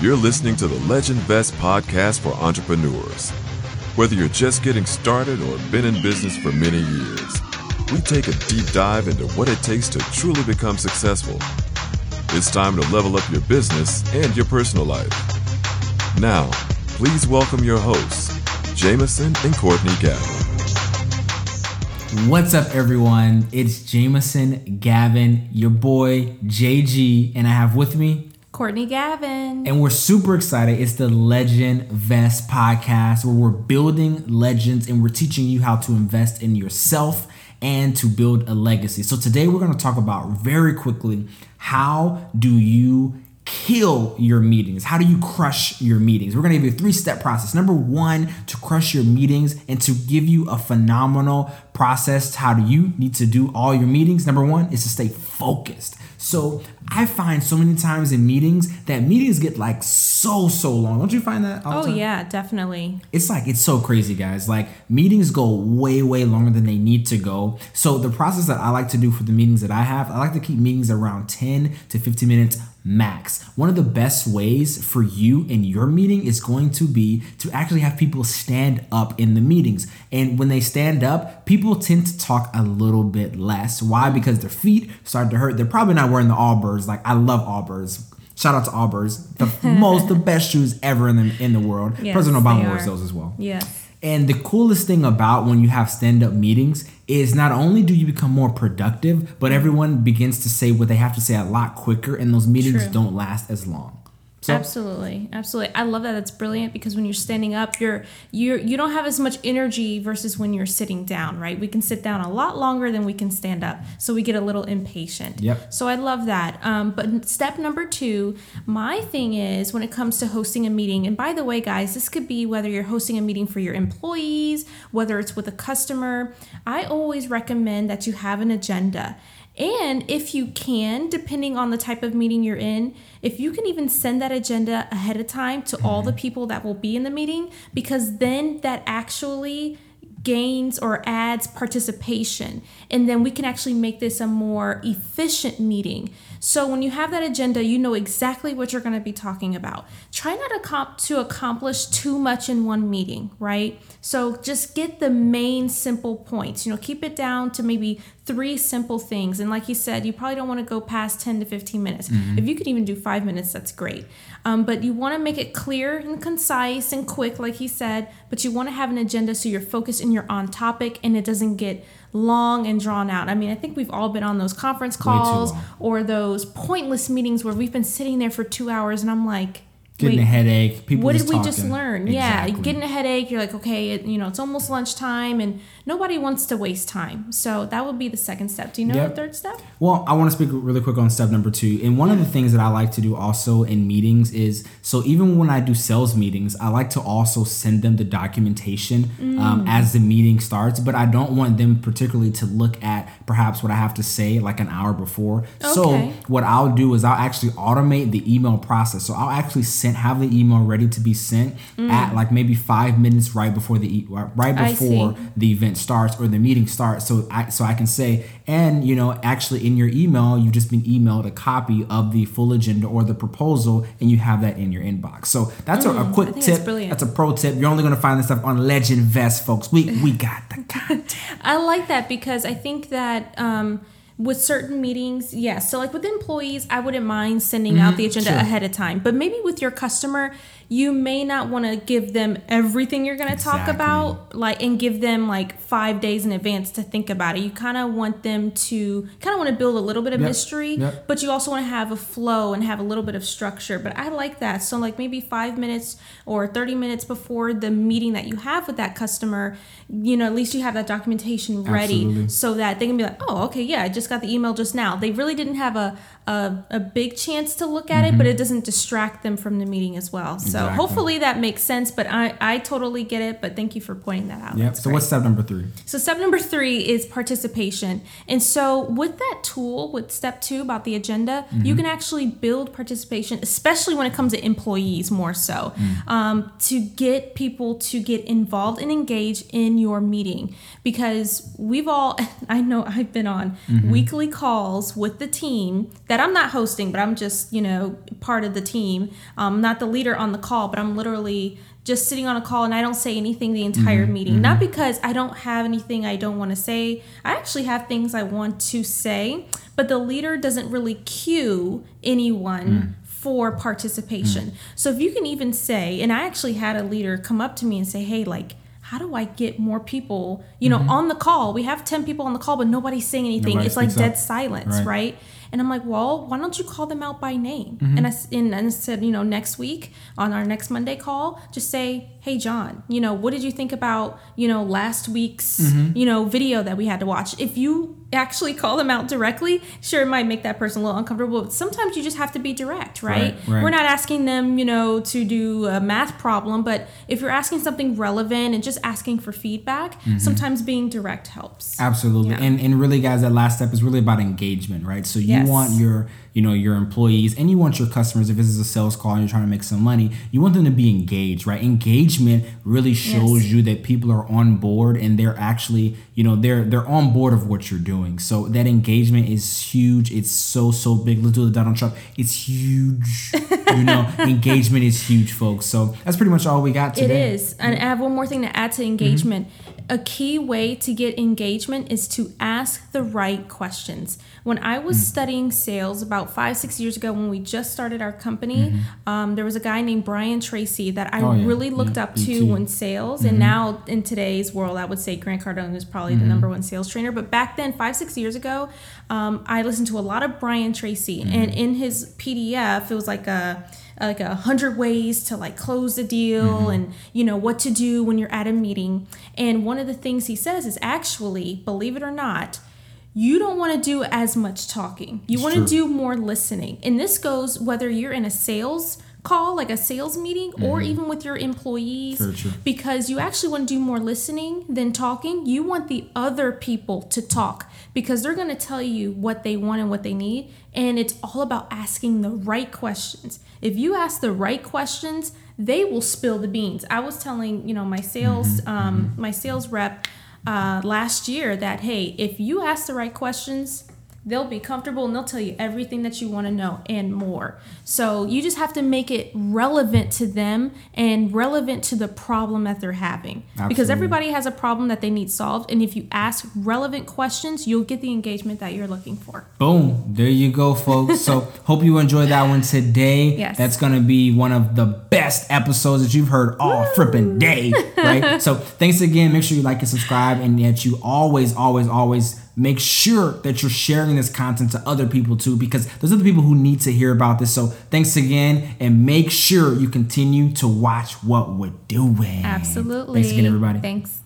You're listening to the Legend Vest podcast for entrepreneurs. Whether you're just getting started or been in business for many years, we take a deep dive into what it takes to truly become successful. It's time to level up your business and your personal life. Now, please welcome your hosts, Jameson and Courtney Gavin. What's up, everyone? It's Jameson Gavin, your boy JG, and I have with me Courtney Gavin. And we're super excited. It's the Legend Vest podcast where we're building legends and we're teaching you how to invest in yourself and to build a legacy. So today we're going to talk about very quickly how do you kill your meetings? How do you crush your meetings? We're going to give you a three step process. Number one, to crush your meetings and to give you a phenomenal process. How do you need to do all your meetings? Number one is to stay focused. So I find so many times in meetings that meetings get like so so long. Don't you find that? oh yeah, definitely. It's like it's so crazy, guys. Like meetings go way way longer than they need to go. So the process that I like to do for the meetings that I have, I like to keep meetings around 10 to 15 minutes max. One of the best ways for you in your meeting is going to be to actually have people stand up in the meetings. And when they stand up, people tend to talk a little bit less. Why? Because their feet start to hurt. They're probably not wearing the Allbirds. Like I love Allbirds. Shout out to Allbirds, the most the best shoes ever in the in the world. Yes, President Obama wears those as well. Yes. And the coolest thing about when you have stand up meetings is not only do you become more productive, but everyone begins to say what they have to say a lot quicker, and those meetings True. don't last as long. So, absolutely, absolutely. I love that. That's brilliant because when you're standing up, you're you're you don't have as much energy versus when you're sitting down, right? We can sit down a lot longer than we can stand up, so we get a little impatient. Yep. So I love that. Um, but step number two, my thing is when it comes to hosting a meeting, and by the way, guys, this could be whether you're hosting a meeting for your employees, whether it's with a customer. I always recommend that you have an agenda. And if you can, depending on the type of meeting you're in, if you can even send that agenda ahead of time to mm-hmm. all the mm-hmm. people that will be in the meeting, because then that actually gains or adds participation. And then we can actually make this a more efficient meeting. So when you have that agenda, you know exactly what you're going to be talking about. Try not to accomplish too much in one meeting, right? So just get the main simple points. You know, keep it down to maybe three simple things. And like you said, you probably don't want to go past 10 to 15 minutes. Mm-hmm. If you could even do five minutes, that's great. Um, but you want to make it clear and concise and quick, like he said, but you want to have an agenda so you're focused and you're on topic and it doesn't get long and drawn out. I mean, I think we've all been on those conference calls or those pointless meetings where we've been sitting there for two hours and I'm like, getting Wait, a headache. People what did we talking. just learn? Exactly. Yeah, getting a headache. You're like, okay, it, you know, it's almost lunchtime, and nobody wants to waste time. So that would be the second step. Do you know yep. the third step? Well, I want to speak really quick on step number two. And one of the things that I like to do also in meetings is so even when I do sales meetings, I like to also send them the documentation um, mm. um, as the meeting starts. But I don't want them particularly to look at perhaps what I have to say like an hour before. Okay. So what I'll do is I'll actually automate the email process. So I'll actually send sent have the email ready to be sent mm. at like maybe five minutes right before the right before the event starts or the meeting starts. So I so I can say and you know actually in your email you've just been emailed a copy of the full agenda or the proposal and you have that in your inbox. So that's mm, a, a, mm, quick tip. that's a pro tip. You're only going to find this stuff on legend vest folks. We we got the content I like that because I think that um with certain meetings, yes. So like with employees, I wouldn't mind sending mm-hmm, out the agenda sure. ahead of time. But maybe with your customer, you may not want to give them everything you're going to exactly. talk about like and give them like 5 days in advance to think about it. You kind of want them to kind of want to build a little bit of yep. mystery, yep. but you also want to have a flow and have a little bit of structure. But I like that. So like maybe 5 minutes or 30 minutes before the meeting that you have with that customer, you know, at least you have that documentation ready Absolutely. so that they can be like, "Oh, okay, yeah, I just got the email just now." They really didn't have a a, a big chance to look at mm-hmm. it, but mm-hmm. it doesn't distract them from the meeting as well. So exactly. hopefully that makes sense. But I, I totally get it. But thank you for pointing that out. Yeah. So great. what's step number three? So step number three is participation. And so with that tool, with step two about the agenda, mm-hmm. you can actually build participation, especially when it comes to employees more so, mm. um, to get people to get involved and engage in your meeting. Because we've all, I know I've been on mm-hmm. weekly calls with the team that I'm not hosting, but I'm just, you know, part of the team. Um, not the leader on the call, but I'm literally just sitting on a call and I don't say anything the entire mm-hmm, meeting. Mm-hmm. Not because I don't have anything I don't want to say. I actually have things I want to say, but the leader doesn't really cue anyone mm for participation. Mm. So if you can even say, and I actually had a leader come up to me and say, hey, like, how do I get more people, you know, mm-hmm. on the call? We have 10 people on the call, but nobody's saying anything. Nobody it's like dead up. silence, right. right. And I'm like, well, why don't you call them out by name? Mm-hmm. And, I, and I said, you know, next week on our next Monday call, just say, hey, John, you know, what did you think about, you know, last week's, mm-hmm. you know, video that we had to watch? If you actually call them out directly, sure, it might make that person a little uncomfortable. But sometimes you just have to be direct, right? right, right. We're not asking them, you know, to do a math problem, but if you're asking something relevant and just asking for feedback, mm-hmm. sometimes being direct helps. Absolutely. Yeah. And and really guys, that last step is really about engagement, right? So you yes. want your you know your employees and you want your customers if this is a sales call and you're trying to make some money you want them to be engaged right? Engagement really shows yes. you that people are on board and they're actually you know they're they're on board of what you're doing. So that engagement is huge. It's so so big. Let's do the donald trump. It's huge. You know engagement is huge folks. So that's pretty much all we got today. it is. And i have one more thing to add to engagement. Mm-hmm. A key way to get engagement is to ask the right questions. When I was mm. studying sales about five, six years ago, when we just started our company, mm-hmm. um, there was a guy named Brian Tracy that I oh, yeah. really looked yeah. up to in sales. Mm-hmm. And now, in today's world, I would say Grant Cardone is probably mm-hmm. the number one sales trainer. But back then, five, six years ago, um, I listened to a lot of Brian Tracy. Mm-hmm. And in his PDF, it was like a like a hundred ways to like close a deal mm-hmm. and you know what to do when you're at a meeting and one of the things he says is actually believe it or not you don't want to do as much talking you want to do more listening and this goes whether you're in a sales call like a sales meeting mm-hmm. or even with your employees because you actually want to do more listening than talking you want the other people to talk because they're going to tell you what they want and what they need and it's all about asking the right questions if you ask the right questions, they will spill the beans. I was telling, you know, my sales, mm-hmm. um, mm-hmm. my sales rep uh, last year that hey, if you ask the right questions, they'll be comfortable and they'll tell you everything that you want to know and more. So you just have to make it relevant to them and relevant to the problem that they're having. Absolutely. Because everybody has a problem that they need solved. And if you ask relevant questions, you'll get the engagement that you're looking for. Boom. There you go, folks. so hope you enjoyed that one today. Yes. That's going to be one of the best episodes that you've heard all frippin' day. Right? so thanks again. Make sure you like and subscribe and that you always, always, always make sure that you're sharing this content to other people too, because those are the people who need to hear about this. So thanks again, and make sure you continue to watch what we're doing. Absolutely. Thanks again, everybody. Thanks.